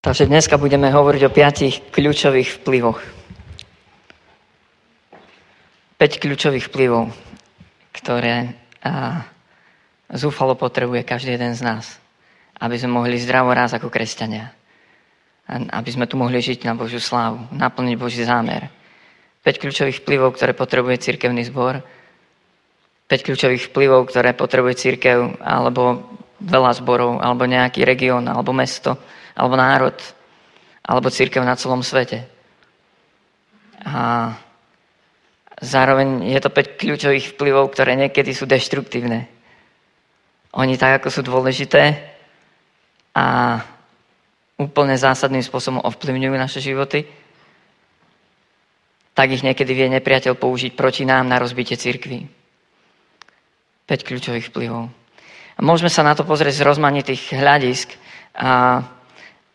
Takže dneska budeme hovoriť o piatich kľúčových vplyvoch. 5 kľúčových vplyvov, ktoré a, zúfalo potrebuje každý jeden z nás, aby sme mohli zdravo raz ako kresťania. Aby sme tu mohli žiť na Božiu slávu, naplniť Boží zámer. 5 kľúčových vplyvov, ktoré potrebuje cirkevný zbor, 5 kľúčových vplyvov, ktoré potrebuje církev, alebo veľa zborov, alebo nejaký región, alebo mesto, alebo národ, alebo církev na celom svete. A zároveň je to 5 kľúčových vplyvov, ktoré niekedy sú deštruktívne. Oni tak, ako sú dôležité a úplne zásadným spôsobom ovplyvňujú naše životy, tak ich niekedy vie nepriateľ použiť proti nám na rozbitie církvy. 5 kľúčových vplyvov. A môžeme sa na to pozrieť z rozmanitých hľadisk a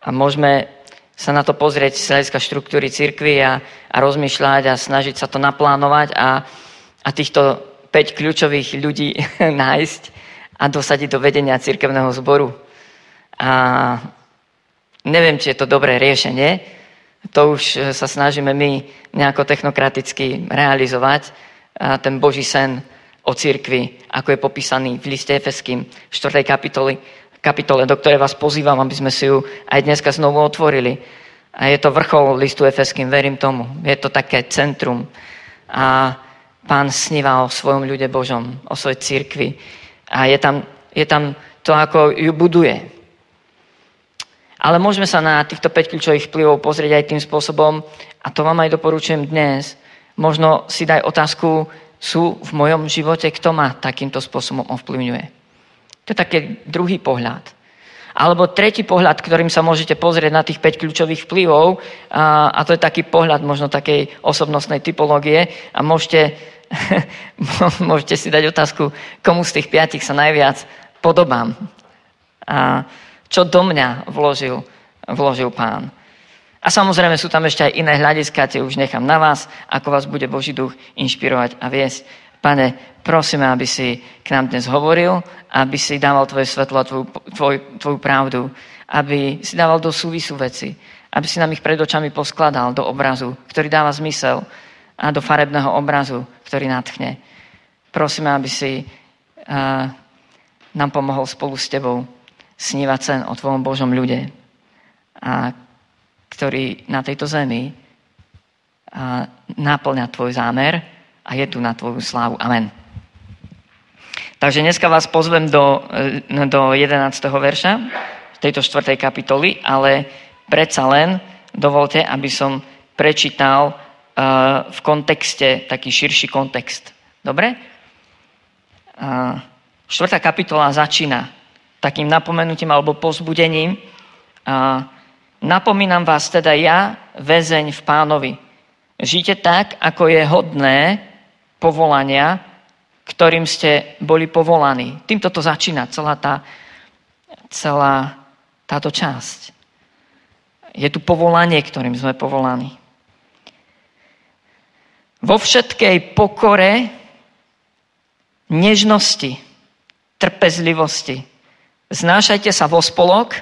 a môžeme sa na to pozrieť z hľadiska štruktúry cirkvy a, a rozmýšľať a snažiť sa to naplánovať a, a týchto 5 kľúčových ľudí nájsť a dosadiť do vedenia cirkevného zboru. A neviem, či je to dobré riešenie. To už sa snažíme my nejako technokraticky realizovať. A ten Boží sen o cirkvi, ako je popísaný v liste Efeským 4. kapitoli, kapitole, do ktorej vás pozývam, aby sme si ju aj dneska znovu otvorili. A je to vrchol listu Efeským, verím tomu. Je to také centrum. A pán sníva o svojom ľude Božom, o svojej církvi. A je tam, je tam to, ako ju buduje. Ale môžeme sa na týchto 5 kľúčových vplyvov pozrieť aj tým spôsobom, a to vám aj doporučujem dnes, možno si daj otázku, sú v mojom živote, kto ma takýmto spôsobom ovplyvňuje. To je taký druhý pohľad. Alebo tretí pohľad, ktorým sa môžete pozrieť na tých 5 kľúčových vplyvov, a, a to je taký pohľad možno takej osobnostnej typológie a môžete, môžete si dať otázku, komu z tých piatich sa najviac podobám. A čo do mňa vložil, vložil pán. A samozrejme sú tam ešte aj iné hľadiska, tie už nechám na vás, ako vás bude Boží duch inšpirovať a viesť. Pane, prosíme, aby si k nám dnes hovoril, aby si dával tvoje svetlo a tvoju, tvoj, tvoju pravdu, aby si dával do súvisu veci, aby si nám ich pred očami poskladal do obrazu, ktorý dáva zmysel a do farebného obrazu, ktorý nadchne. Prosíme, aby si uh, nám pomohol spolu s tebou snívať sen o tvojom Božom ľude, a ktorý na tejto zemi uh, náplňa tvoj zámer, a je tu na tvoju slávu. Amen. Takže dneska vás pozvem do, e, do 11. verša tejto 4. kapitoly, ale predsa len dovolte, aby som prečítal uh, v kontexte taký širší kontext. Dobre? Uh, 4. kapitola začína takým napomenutím alebo pozbudením. Uh, napomínam vás teda ja, väzeň v pánovi. Žite tak, ako je hodné povolania, ktorým ste boli povolaní. Týmto to začína celá, tá, celá táto časť. Je tu povolanie, ktorým sme povolaní. Vo všetkej pokore, nežnosti, trpezlivosti. Znášajte sa vo spolok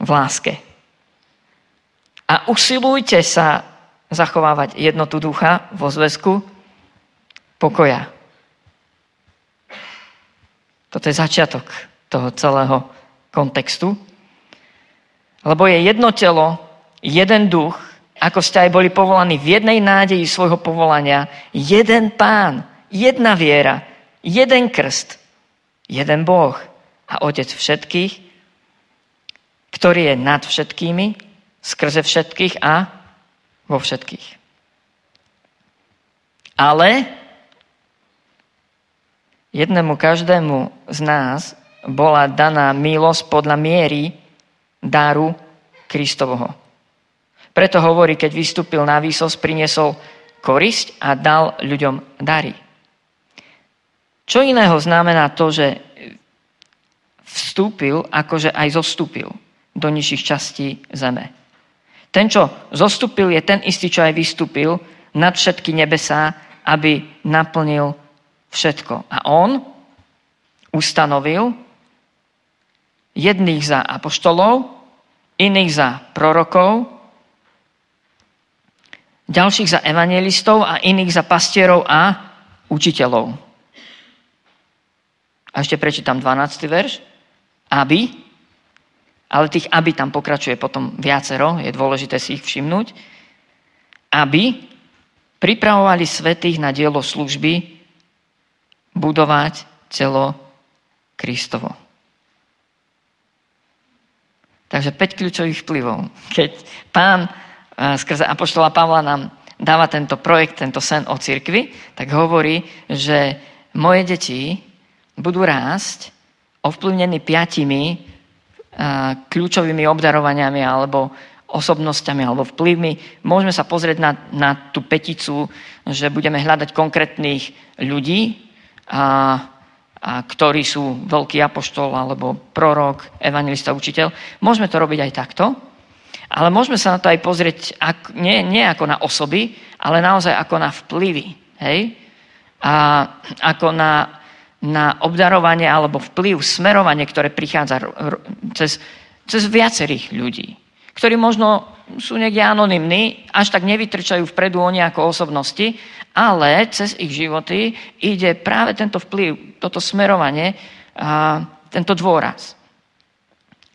v láske. A usilujte sa zachovávať jednotu ducha vo zväzku pokoja. Toto je začiatok toho celého kontextu. Lebo je jedno telo, jeden duch, ako ste aj boli povolaní v jednej nádeji svojho povolania, jeden pán, jedna viera, jeden krst, jeden Boh a Otec všetkých, ktorý je nad všetkými, skrze všetkých a vo všetkých. Ale jednému každému z nás bola daná milosť podľa miery dáru Kristovho. Preto hovorí, keď vystúpil na výsosť, priniesol korisť a dal ľuďom dary. Čo iného znamená to, že vstúpil, akože aj zostúpil do nižších častí zeme. Ten, čo zostúpil, je ten istý, čo aj vystúpil nad všetky nebesá, aby naplnil všetko. A on ustanovil jedných za apoštolov, iných za prorokov, ďalších za evangelistov a iných za pastierov a učiteľov. A ešte prečítam 12. verš. Aby, ale tých aby tam pokračuje potom viacero, je dôležité si ich všimnúť, aby pripravovali svetých na dielo služby budovať celo Kristovo. Takže 5 kľúčových vplyvov. Keď pán skrze Apoštola Pavla nám dáva tento projekt, tento sen o cirkvi, tak hovorí, že moje deti budú rásť ovplyvnení piatimi kľúčovými obdarovaniami alebo osobnosťami alebo vplyvmi. Môžeme sa pozrieť na, na tú peticu, že budeme hľadať konkrétnych ľudí, a, a ktorí sú veľký apoštol alebo prorok, evangelista, učiteľ. Môžeme to robiť aj takto. Ale môžeme sa na to aj pozrieť ak, nie, nie ako na osoby, ale naozaj ako na vplyvy. Hej? A ako na, na obdarovanie alebo vplyv, smerovanie, ktoré prichádza cez, cez viacerých ľudí, ktorí možno sú niekde anonimní, až tak nevytrčajú vpredu o nejako osobnosti, ale cez ich životy ide práve tento vplyv, toto smerovanie, a tento dôraz.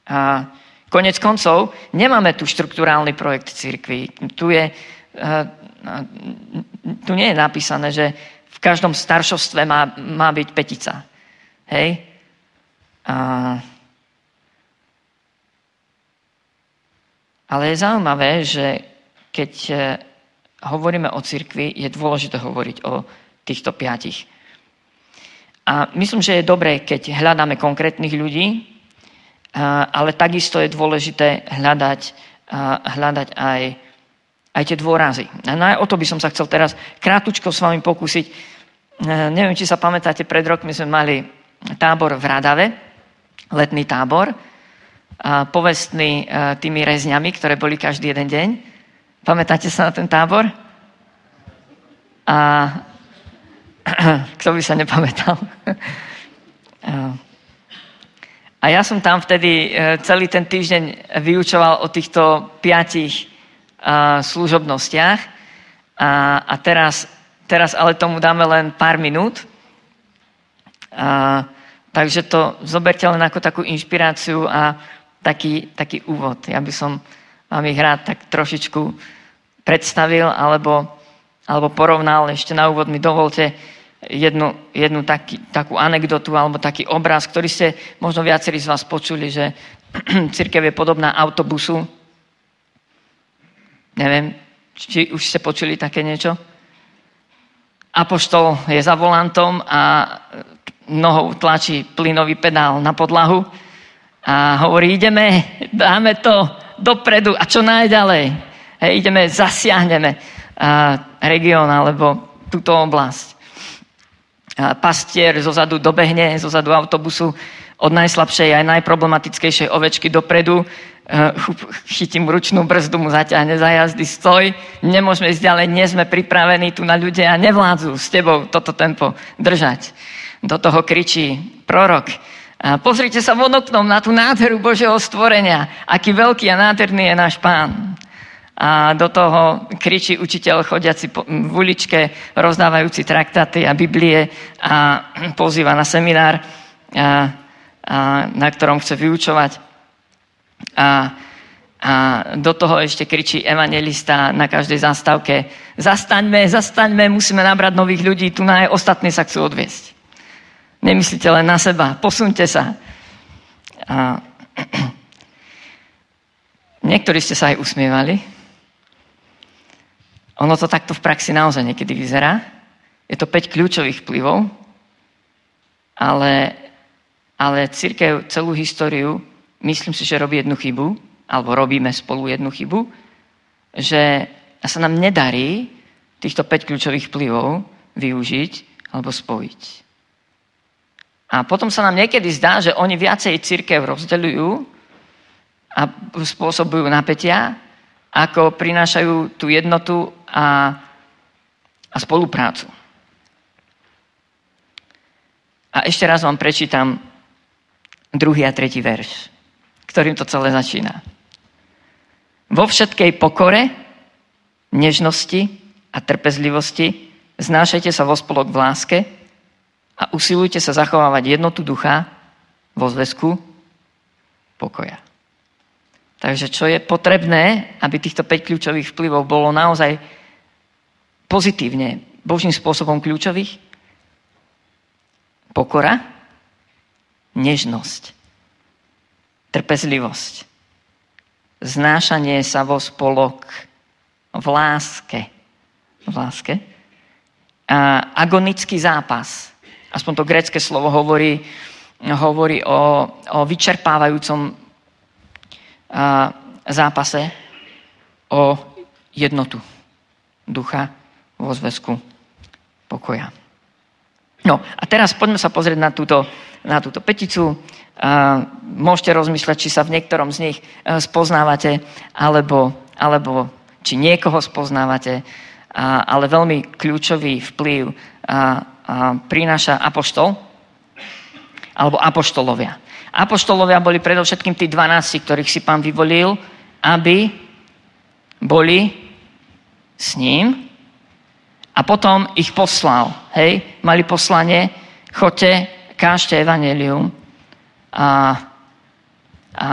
A Konec koncov, nemáme tu štruktúrálny projekt cirkvi. Tu, je, eh, tu nie je napísané, že v každom staršovstve má, má byť petica. Hej? A, ale je zaujímavé, že keď eh, hovoríme o cirkvi, je dôležité hovoriť o týchto piatich. A myslím, že je dobré, keď hľadáme konkrétnych ľudí, ale takisto je dôležité hľadať, hľadať aj, aj tie dôrazy. No o to by som sa chcel teraz krátučko s vami pokúsiť. E, neviem, či sa pamätáte, pred rokmi sme mali tábor v Radave, letný tábor, povestný e, tými rezňami, ktoré boli každý jeden deň. Pamätáte sa na ten tábor? A kto by sa nepamätal? A ja som tam vtedy e, celý ten týždeň vyučoval o týchto piatich e, služobnostiach. A teraz, teraz ale tomu dáme len pár minút. A, takže to zoberte len ako takú inšpiráciu a taký, taký úvod. Ja by som vám ich rád tak trošičku predstavil alebo, alebo porovnal. Ešte na úvod mi dovolte jednu, jednu taký, takú anekdotu alebo taký obraz, ktorý ste možno viacerí z vás počuli, že církev je podobná autobusu. Neviem, či už ste počuli také niečo? Apoštol je za volantom a nohou tlačí plynový pedál na podlahu a hovorí, ideme, dáme to dopredu a čo najďalej. Hej, ideme, zasiahneme región alebo túto oblasť pastier zozadu dobehne, zozadu autobusu od najslabšej aj najproblematickejšej ovečky dopredu, eh, chytím ručnú brzdu, mu zaťahne za jazdy, stoj, nemôžeme ísť ďalej, nie sme pripravení tu na ľudia a nevládzu s tebou toto tempo držať. Do toho kričí prorok. Pozrite sa von na tú nádheru Božieho stvorenia, aký veľký a nádherný je náš pán a do toho kričí učiteľ chodiaci v uličke, rozdávajúci traktáty a Biblie a pozýva na seminár, a, a, na ktorom chce vyučovať. A, a do toho ešte kričí evangelista na každej zastávke zastaňme, zastaňme, musíme nabrať nových ľudí, tu na ostatní sa chcú odviesť. Nemyslíte len na seba, posunte sa. A, niektorí ste sa aj usmievali, ono to takto v praxi naozaj niekedy vyzerá. Je to 5 kľúčových vplyvov, ale, ale církev celú históriu, myslím si, že robí jednu chybu, alebo robíme spolu jednu chybu, že sa nám nedarí týchto 5 kľúčových vplyvov využiť alebo spojiť. A potom sa nám niekedy zdá, že oni viacej církev rozdeľujú a spôsobujú napätia, ako prinášajú tú jednotu a, a spoluprácu. A ešte raz vám prečítam druhý a tretí verš, ktorým to celé začína. vo všetkej pokore, nežnosti a trpezlivosti znášajte sa vo spolok v láske a usilujte sa zachovávať jednotu ducha vo zväzku pokoja. Takže čo je potrebné, aby týchto 5 kľúčových vplyvov bolo naozaj pozitívne, Božím spôsobom kľúčových? Pokora, nežnosť, trpezlivosť, znášanie sa vo spolok v láske. V láske. A agonický zápas. Aspoň to grecké slovo hovorí, hovorí o, o vyčerpávajúcom a, zápase o jednotu ducha vo zväzku pokoja. No a teraz poďme sa pozrieť na túto, na túto peticu. A môžete rozmýšľať, či sa v niektorom z nich e, spoznávate, alebo, alebo či niekoho spoznávate, a, ale veľmi kľúčový vplyv a, prináša apoštol alebo apoštolovia. Apoštolovia boli predovšetkým tí 12, ktorých si pán vyvolil, aby boli s ním a potom ich poslal. Hej? Mali poslanie, chodte, kážte evanelium a, a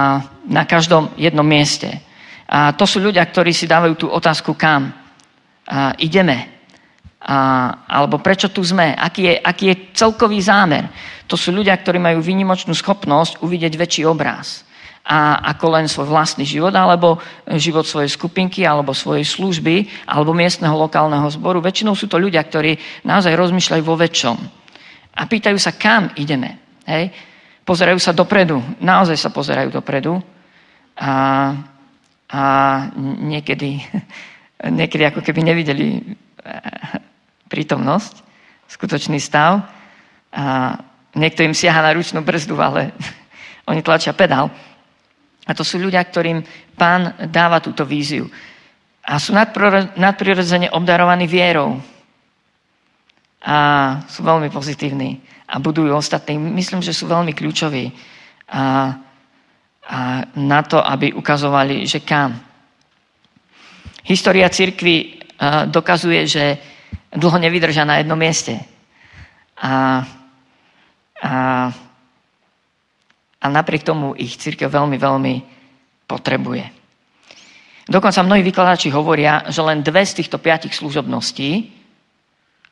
na každom jednom mieste. A to sú ľudia, ktorí si dávajú tú otázku, kam a ideme. A, alebo prečo tu sme, aký je, aký je celkový zámer. To sú ľudia, ktorí majú výnimočnú schopnosť uvidieť väčší obraz a ako len svoj vlastný život, alebo život svojej skupinky, alebo svojej služby, alebo miestneho lokálneho zboru. Väčšinou sú to ľudia, ktorí naozaj rozmýšľajú vo väčšom. A pýtajú sa, kam ideme. Hej? Pozerajú sa dopredu. Naozaj sa pozerajú dopredu. A, a niekedy, niekedy ako keby nevideli prítomnosť, skutočný stav. A niekto im siaha na ručnú brzdu, ale oni tlačia pedál. A to sú ľudia, ktorým pán dáva túto víziu. A sú nadprirodzene obdarovaní vierou. A sú veľmi pozitívni. A budujú ostatní. Myslím, že sú veľmi kľúčoví. A, a na to, aby ukazovali, že kam. História cirkvi dokazuje, že dlho nevydržia na jednom mieste. A, a a napriek tomu ich církev veľmi, veľmi potrebuje. Dokonca mnohí vykladači hovoria, že len dve z týchto piatich služobností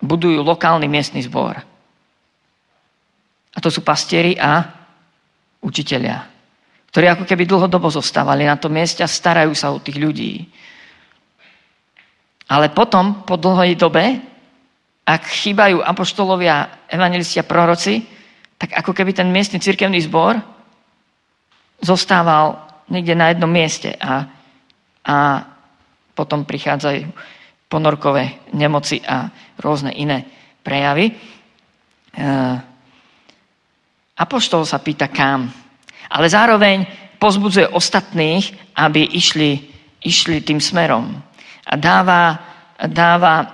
budujú lokálny miestny zbor. A to sú pastieri a učitelia, ktorí ako keby dlhodobo zostávali na tom mieste a starajú sa o tých ľudí. Ale potom, po dlhej dobe, ak chýbajú apoštolovia, evangelisti a proroci, tak ako keby ten miestny cirkevný zbor zostával niekde na jednom mieste a, a potom prichádzajú ponorkové nemoci a rôzne iné prejavy. E, Apoštol sa pýta kam, ale zároveň pozbudzuje ostatných, aby išli, išli tým smerom. A dáva, dáva e,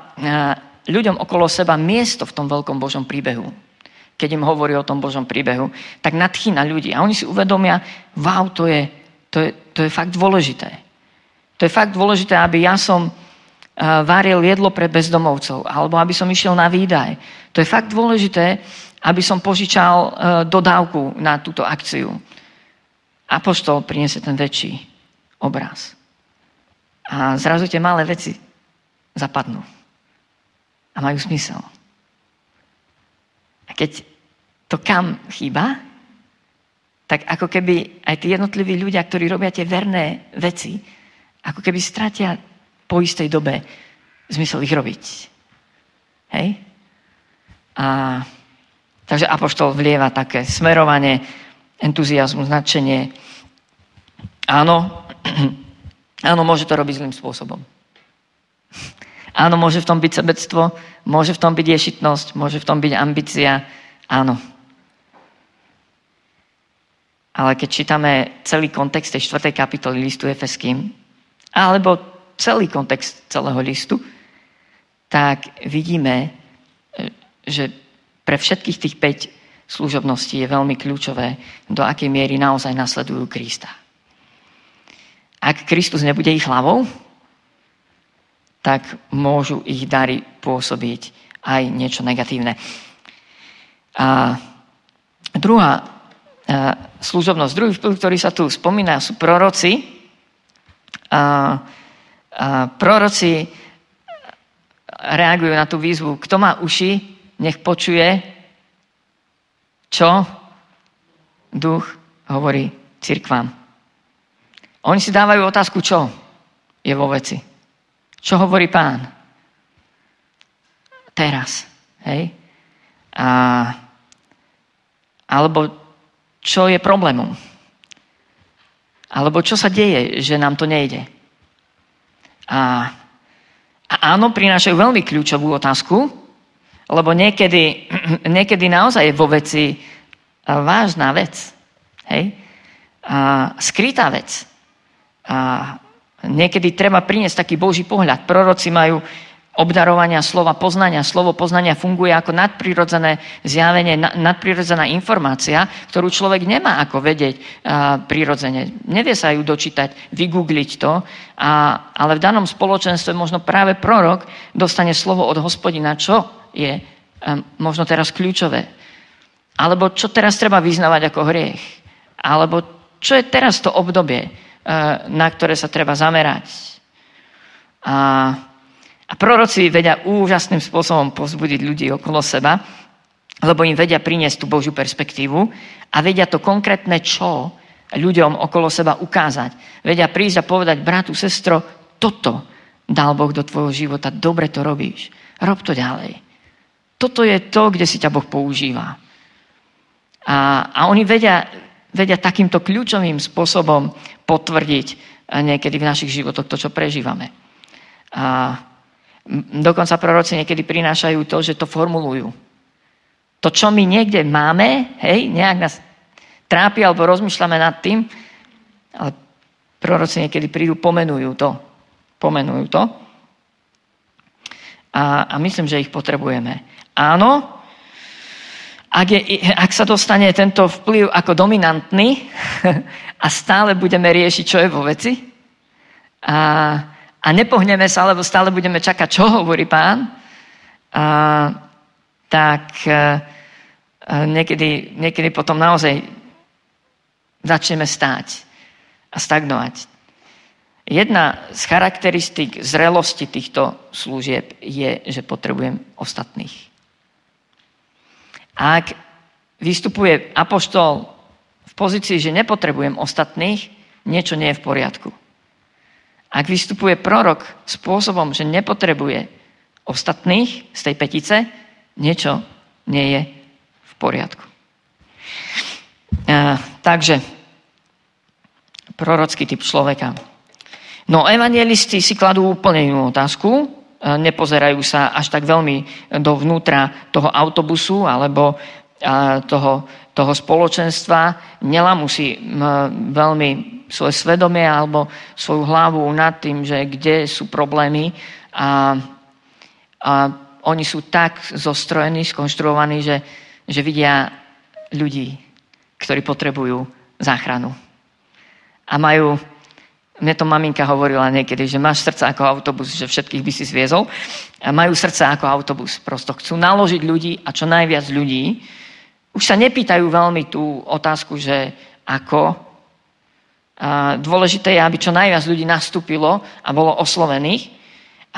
ľuďom okolo seba miesto v tom veľkom Božom príbehu keď im hovorí o tom Božom príbehu, tak nadchýna ľudí. A oni si uvedomia, wow, to je, to je, to je fakt dôležité. To je fakt dôležité, aby ja som uh, varil jedlo pre bezdomovcov, alebo aby som išiel na výdaj. To je fakt dôležité, aby som požičal uh, dodávku na túto akciu. Apoštol priniesie ten väčší obraz. A zrazu tie malé veci zapadnú. A majú zmysel. A keď to kam chýba, tak ako keby aj tí jednotliví ľudia, ktorí robia tie verné veci, ako keby stratia po istej dobe zmysel ich robiť. Hej? A, takže Apoštol vlieva také smerovanie, entuziasmus, nadšenie. Áno, áno, môže to robiť zlým spôsobom. Áno, môže v tom byť sebectvo, môže v tom byť ješitnosť, môže v tom byť ambícia. Áno, ale keď čítame celý kontext tej 4. kapitoly listu Efeským, alebo celý kontext celého listu, tak vidíme, e, že pre všetkých tých 5 služobností je veľmi kľúčové, do akej miery naozaj nasledujú Krista. Ak Kristus nebude ich hlavou, tak môžu ich dary pôsobiť aj niečo negatívne. A druhá a, služobnosť, druhý vplyv, ktorý sa tu spomína, sú proroci. A, a proroci reagujú na tú výzvu. Kto má uši, nech počuje, čo duch hovorí cirkvám. Oni si dávajú otázku, čo je vo veci. Čo hovorí pán? Teraz. Hej? A, alebo čo je problémom? Alebo čo sa deje, že nám to nejde? A, a áno, prinášajú veľmi kľúčovú otázku, lebo niekedy, niekedy naozaj je vo veci vážna vec. Hej? A skrytá vec. A Niekedy treba priniesť taký Boží pohľad. Proroci majú obdarovania slova poznania. Slovo poznania funguje ako nadprirodzené zjavenie, nadprirodzená informácia, ktorú človek nemá ako vedieť a, prirodzene. Nevie sa ju dočítať, vygoogliť to, a, ale v danom spoločenstve možno práve prorok dostane slovo od hospodina, čo je a, možno teraz kľúčové. Alebo čo teraz treba vyznavať ako hriech. Alebo čo je teraz to obdobie, na ktoré sa treba zamerať. A, a proroci vedia úžasným spôsobom pozbudiť ľudí okolo seba, lebo im vedia priniesť tú Božiu perspektívu a vedia to konkrétne čo ľuďom okolo seba ukázať. Vedia prísť a povedať, bratu, sestro, toto dal Boh do tvojho života, dobre to robíš, rob to ďalej. Toto je to, kde si ťa Boh používa. A, a oni vedia, vedia takýmto kľúčovým spôsobom potvrdiť niekedy v našich životoch to, čo prežívame. A dokonca proroci niekedy prinášajú to, že to formulujú. To, čo my niekde máme, hej, nejak nás trápi alebo rozmýšľame nad tým, ale proroci niekedy prídu, pomenujú to. Pomenujú to. A, a myslím, že ich potrebujeme. Áno, ak, je, ak sa dostane tento vplyv ako dominantný a stále budeme riešiť, čo je vo veci a, a nepohneme sa, lebo stále budeme čakať, čo hovorí pán, a, tak a, a niekedy, niekedy potom naozaj začneme stáť a stagnovať. Jedna z charakteristík zrelosti týchto služieb je, že potrebujem ostatných. Ak vystupuje apoštol v pozícii, že nepotrebujem ostatných, niečo nie je v poriadku. Ak vystupuje prorok spôsobom, že nepotrebuje ostatných z tej petice, niečo nie je v poriadku. A, takže, prorocký typ človeka. No, evangelisti si kladú úplne inú otázku nepozerajú sa až tak veľmi dovnútra toho autobusu alebo toho, toho spoločenstva, nelamú si veľmi svoje svedomie alebo svoju hlavu nad tým, že kde sú problémy a, a oni sú tak zostrojení, skonštruovaní, že, že vidia ľudí, ktorí potrebujú záchranu. A majú mne to maminka hovorila niekedy, že máš srdce ako autobus, že všetkých by si zviezol. Majú srdce ako autobus. Prosto chcú naložiť ľudí a čo najviac ľudí. Už sa nepýtajú veľmi tú otázku, že ako. A dôležité je, aby čo najviac ľudí nastúpilo a bolo oslovených.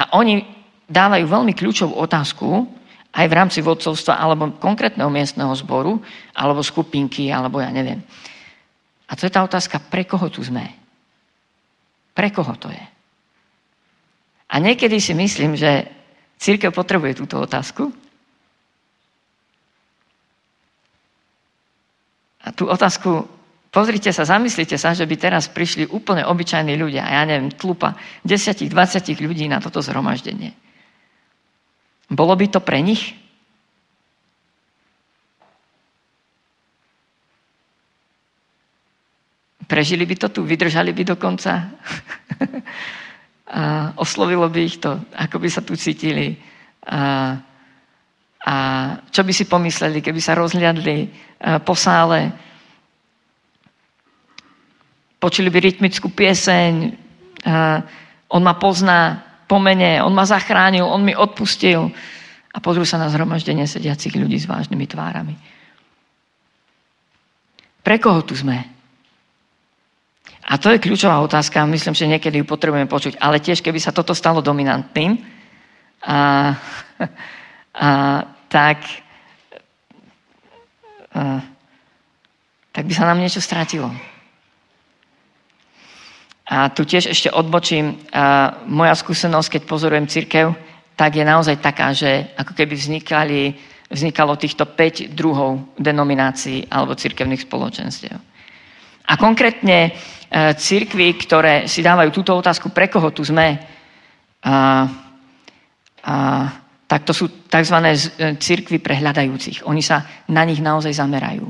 A oni dávajú veľmi kľúčovú otázku, aj v rámci vodcovstva, alebo konkrétneho miestneho zboru, alebo skupinky, alebo ja neviem. A to je tá otázka, pre koho tu sme? Pre koho to je? A niekedy si myslím, že církev potrebuje túto otázku. A tú otázku, pozrite sa, zamyslite sa, že by teraz prišli úplne obyčajní ľudia, ja neviem, tlupa 10-20 ľudí na toto zhromaždenie. Bolo by to pre nich? Prežili by to tu, vydržali by do konca. a oslovilo by ich to, ako by sa tu cítili. A, a čo by si pomysleli, keby sa rozhliadli po sále. počuli by rytmickú pieseň, on ma pozná po mene, on ma zachránil, on mi odpustil a pozrú sa na zhromaždenie sediacich ľudí s vážnymi tvárami. Pre koho tu sme? A to je kľúčová otázka, myslím, že niekedy ju potrebujeme počuť, ale tiež keby sa toto stalo dominantným, a, a, tak, a, tak by sa nám niečo stratilo. A tu tiež ešte odbočím. A moja skúsenosť, keď pozorujem církev, tak je naozaj taká, že ako keby vznikali, vznikalo týchto 5 druhov denominácií alebo církevných spoločenstiev. A konkrétne e, církvy, ktoré si dávajú túto otázku, pre koho tu sme, a, a, tak to sú tzv. E, církvy prehľadajúcich. Oni sa na nich naozaj zamerajú.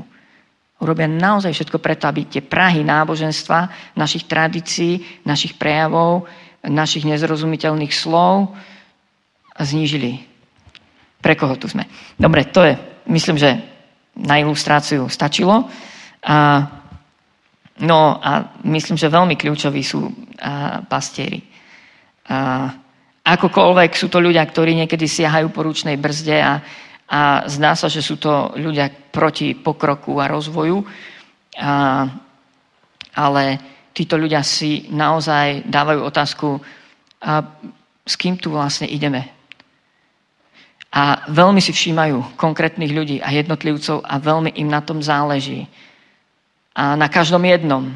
Urobia naozaj všetko preto, aby tie prahy náboženstva, našich tradícií, našich prejavov, našich nezrozumiteľných slov znížili. Pre koho tu sme? Dobre, to je, myslím, že na ilustráciu stačilo. A, no a myslím, že veľmi kľúčoví sú pastieri. A, akokoľvek sú to ľudia, ktorí niekedy siahajú po ručnej brzde a, a zdá sa, že sú to ľudia proti pokroku a rozvoju, a, ale títo ľudia si naozaj dávajú otázku, a, s kým tu vlastne ideme. A veľmi si všímajú konkrétnych ľudí a jednotlivcov a veľmi im na tom záleží. A na každom jednom.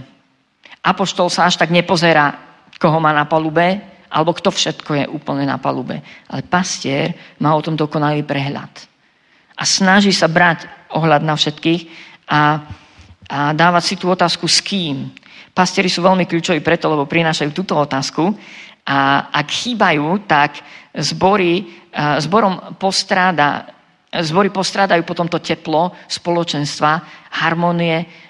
Apoštol sa až tak nepozerá, koho má na palube, alebo kto všetko je úplne na palube. Ale pastier má o tom dokonalý prehľad a snaží sa brať ohľad na všetkých a, a dávať si tú otázku s kým. Pastieri sú veľmi kľúčoví preto, lebo prinášajú túto otázku a ak chýbajú, tak zbory, zborom postráda, zbory postrádajú potom to teplo spoločenstva, harmonie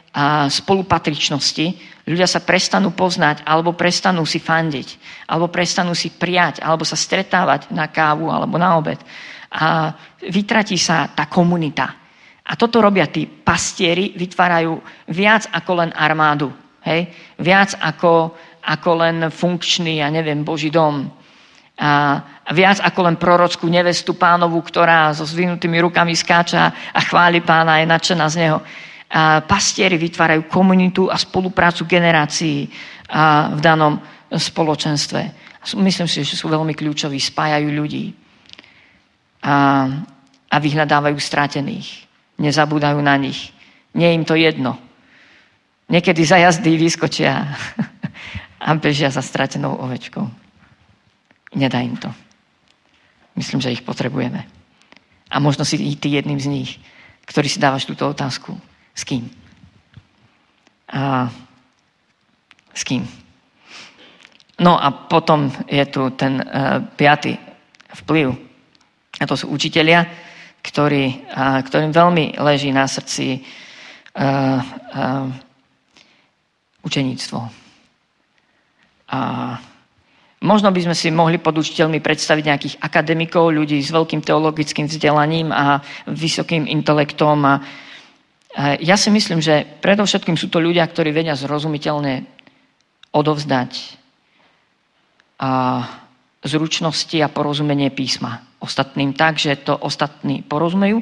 spolupatričnosti. Ľudia sa prestanú poznať, alebo prestanú si fandiť, alebo prestanú si prijať, alebo sa stretávať na kávu alebo na obed a vytratí sa tá komunita. A toto robia tí pastieri, vytvárajú viac ako len armádu. Hej? Viac ako, ako len funkčný, ja neviem, Boží dom. A viac ako len prorockú nevestu pánovu, ktorá so zvinutými rukami skáča a chváli pána je nadšená z neho. Pastieri vytvárajú komunitu a spoluprácu generácií v danom spoločenstve. Myslím si, že sú veľmi kľúčoví, spájajú ľudí a, a vyhľadávajú stratených. Nezabúdajú na nich. Nie je im to jedno. Niekedy za jazdy vyskočia a bežia za stratenou ovečkou. Nedá im to. Myslím, že ich potrebujeme. A možno si i ty jedným z nich, ktorý si dávaš túto otázku. S kým? A s kým? No a potom je tu ten uh, piaty vplyv a to sú učitelia, ktorí, a, ktorým veľmi leží na srdci a, a, učeníctvo. A možno by sme si mohli pod učiteľmi predstaviť nejakých akademikov, ľudí s veľkým teologickým vzdelaním a vysokým intelektom. A ja si myslím, že predovšetkým sú to ľudia, ktorí vedia zrozumiteľne odovzdať a zručnosti a porozumenie písma ostatným tak, že to ostatní porozumejú,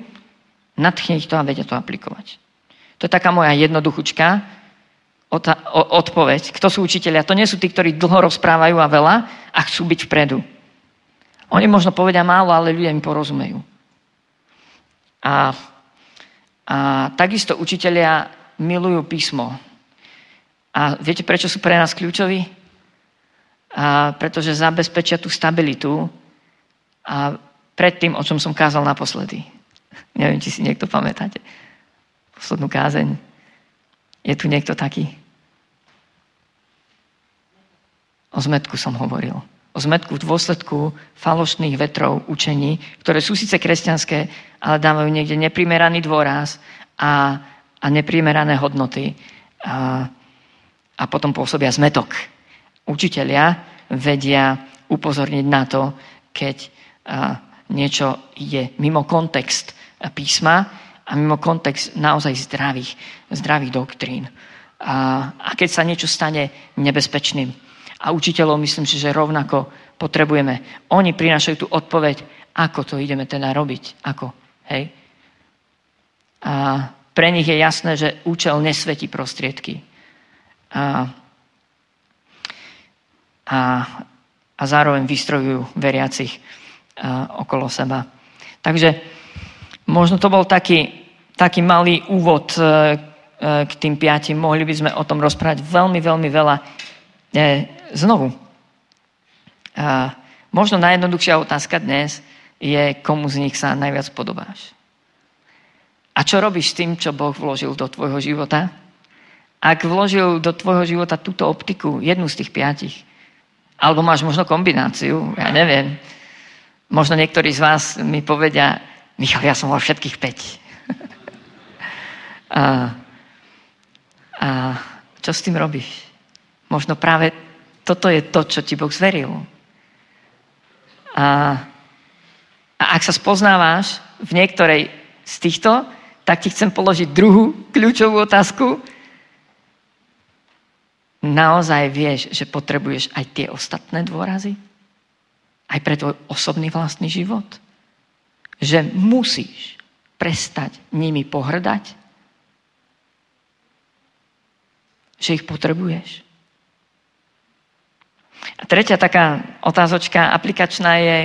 nadchne ich to a vedia to aplikovať. To je taká moja jednoduchučka odpoveď. Kto sú učiteľia? To nie sú tí, ktorí dlho rozprávajú a veľa a chcú byť vpredu. Oni možno povedia málo, ale ľudia im porozumejú. A, a takisto učiteľia milujú písmo. A viete, prečo sú pre nás kľúčoví? A pretože zabezpečia tú stabilitu a pred tým, o čom som kázal naposledy. Neviem, či si niekto pamätáte. Poslednú kázeň. Je tu niekto taký? O zmetku som hovoril. O zmetku v dôsledku falošných vetrov učení, ktoré sú síce kresťanské, ale dávajú niekde neprimeraný dôraz a, a neprimerané hodnoty a, a potom pôsobia zmetok. Učitelia vedia upozorniť na to, keď a, niečo je mimo kontext písma a mimo kontext naozaj zdravých, zdravých doktrín. a, a keď sa niečo stane nebezpečným. A učiteľov myslím si, že rovnako potrebujeme. Oni prinášajú tú odpoveď, ako to ideme teda robiť. Ako, hej? A pre nich je jasné, že účel nesvetí prostriedky. A, a, a zároveň vystrojujú veriacich a, okolo seba. Takže možno to bol taký, taký malý úvod e, e, k tým piatim. Mohli by sme o tom rozprávať veľmi, veľmi veľa. Znovu, možno najjednoduchšia otázka dnes je, komu z nich sa najviac podobáš. A čo robíš s tým, čo Boh vložil do tvojho života? Ak vložil do tvojho života túto optiku, jednu z tých piatich, alebo máš možno kombináciu, ja neviem. Možno niektorí z vás mi povedia, Michal, ja som mal všetkých 5. a, a čo s tým robíš? Možno práve toto je to, čo ti Boh zveril. A, a ak sa spoznávaš v niektorej z týchto, tak ti chcem položiť druhú kľúčovú otázku. Naozaj vieš, že potrebuješ aj tie ostatné dôrazy? Aj pre tvoj osobný vlastný život? Že musíš prestať nimi pohrdať? Že ich potrebuješ? A tretia taká otázočka aplikačná je,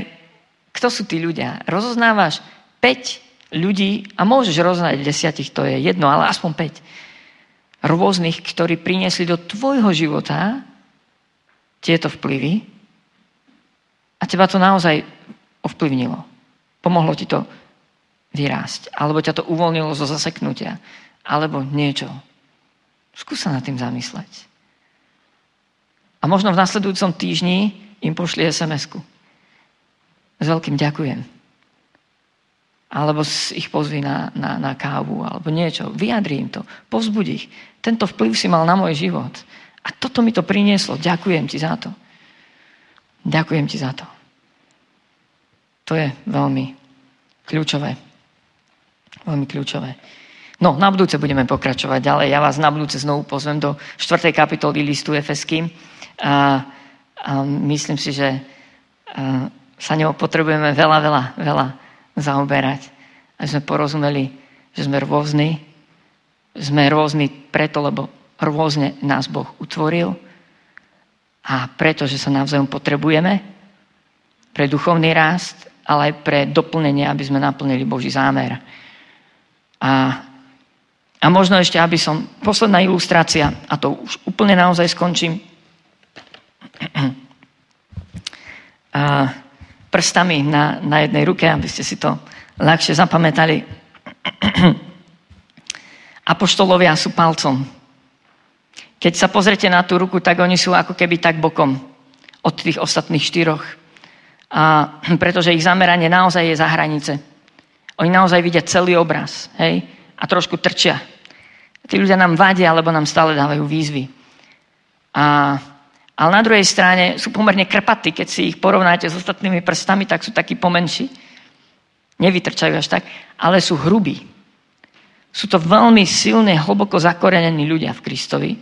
kto sú tí ľudia? Rozoznávaš 5 ľudí a môžeš rozoznať desiatich, to je jedno, ale aspoň 5 rôznych, ktorí priniesli do tvojho života tieto vplyvy a teba to naozaj ovplyvnilo. Pomohlo ti to vyrásť, alebo ťa to uvoľnilo zo zaseknutia, alebo niečo. Skús sa nad tým zamysleť. A možno v nasledujúcom týždni im pošli SMS-ku. S veľkým ďakujem. Alebo ich pozvi na, na, na kávu, alebo niečo. Vyjadri im to. Povzbudí ich. Tento vplyv si mal na môj život. A toto mi to prinieslo. Ďakujem ti za to. Ďakujem ti za to. To je veľmi kľúčové. Veľmi kľúčové. No, na budúce budeme pokračovať ďalej. Ja vás na budúce znovu pozvem do 4. kapitoly listu Efeským. A, a myslím si, že sa ňou potrebujeme veľa, veľa, veľa zaoberať. A sme porozumeli, že sme rôzni. Sme rôzni preto, lebo rôzne nás Boh utvoril a preto, že sa navzájom potrebujeme pre duchovný rast, ale aj pre doplnenie, aby sme naplnili Boží zámer. A, a možno ešte, aby som... Posledná ilustrácia, a to už úplne naozaj skončím prstami na, na jednej ruke, aby ste si to ľahšie zapamätali. Apoštolovia sú palcom. Keď sa pozrete na tú ruku, tak oni sú ako keby tak bokom od tých ostatných štyroch. A pretože ich zameranie naozaj je za hranice. Oni naozaj vidia celý obraz. Hej? A trošku trčia. Tí ľudia nám vadia, alebo nám stále dávajú výzvy. A ale na druhej strane sú pomerne krpatí, keď si ich porovnáte s ostatnými prstami, tak sú takí pomenší. Nevytrčajú až tak, ale sú hrubí. Sú to veľmi silné, hlboko zakorenení ľudia v Kristovi,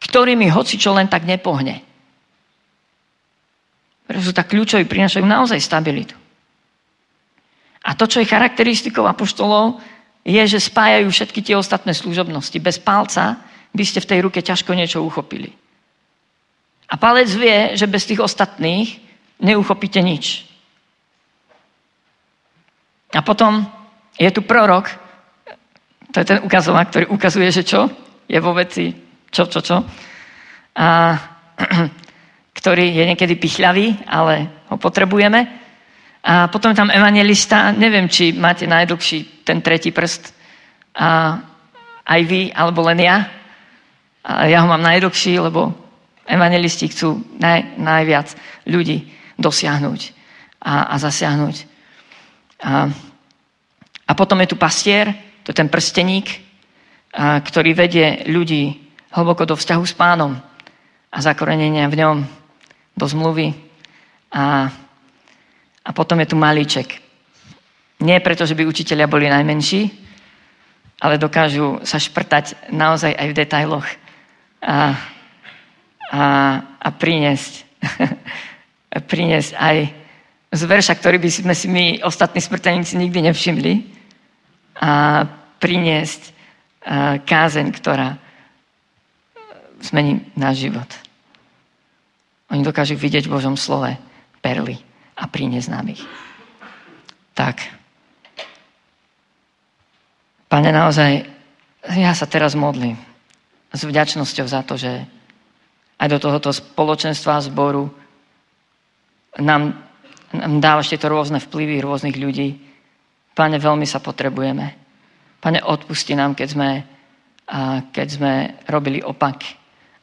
ktorými hoci čo len tak nepohne. Pretože sú tak kľúčoví, prinašajú naozaj stabilitu. A to, čo je charakteristikou apoštolov, je, že spájajú všetky tie ostatné služobnosti. Bez palca by ste v tej ruke ťažko niečo uchopili. A palec vie, že bez tých ostatných neuchopíte nič. A potom je tu prorok, to je ten ukazovák, ktorý ukazuje, že čo je vo veci, čo, čo, čo. A, ktorý je niekedy pichľavý, ale ho potrebujeme. A potom tam evangelista, neviem, či máte najdlhší ten tretí prst, a aj vy, alebo len ja. A ja ho mám najdlhší, lebo Evangelisti chcú naj, najviac ľudí dosiahnuť a, a zasiahnuť. A, a potom je tu pastier, to je ten prsteník, a, ktorý vedie ľudí hlboko do vzťahu s pánom a zakorenenia v ňom do zmluvy. A, a potom je tu malíček. Nie preto, že by učiteľia boli najmenší, ale dokážu sa šprtať naozaj aj v detailoch a, a, a priniesť, priniesť aj z verša, ktorý by sme si my, ostatní smrteľníci, nikdy nevšimli a priniesť kázeň, ktorá zmení náš život. Oni dokážu vidieť v Božom slove perly a priniesť nám ich. Tak. Pane, naozaj, ja sa teraz modlím s vďačnosťou za to, že aj do tohoto spoločenstva a zboru nám, nám dávaš tieto rôzne vplyvy rôznych ľudí. Pane, veľmi sa potrebujeme. Pane, odpusti nám, keď sme, keď sme robili opak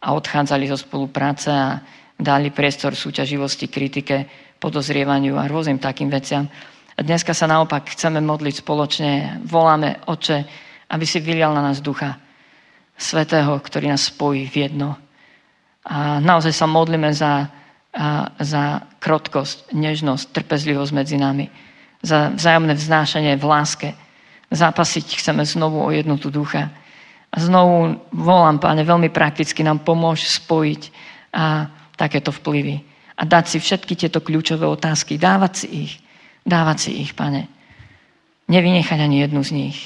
a odchádzali zo spolupráce a dali priestor súťaživosti, kritike, podozrievaniu a rôznym takým veciam. A dneska sa naopak chceme modliť spoločne, voláme Oče, aby si vylial na nás ducha Svetého, ktorý nás spojí v jedno. A naozaj sa modlíme za, a, za krotkosť, nežnosť, trpezlivosť medzi nami, za vzájomné vznášanie v láske. Zápasiť chceme znovu o jednotu ducha. A znovu volám, páne, veľmi prakticky nám pomôž spojiť a takéto vplyvy. A dať si všetky tieto kľúčové otázky, dávať si ich Dávať si ich, pane. Nevynechať ani jednu z nich.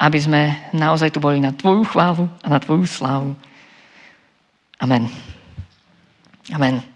Aby sme naozaj tu boli na Tvoju chválu a na Tvoju slávu. Amen. Amen.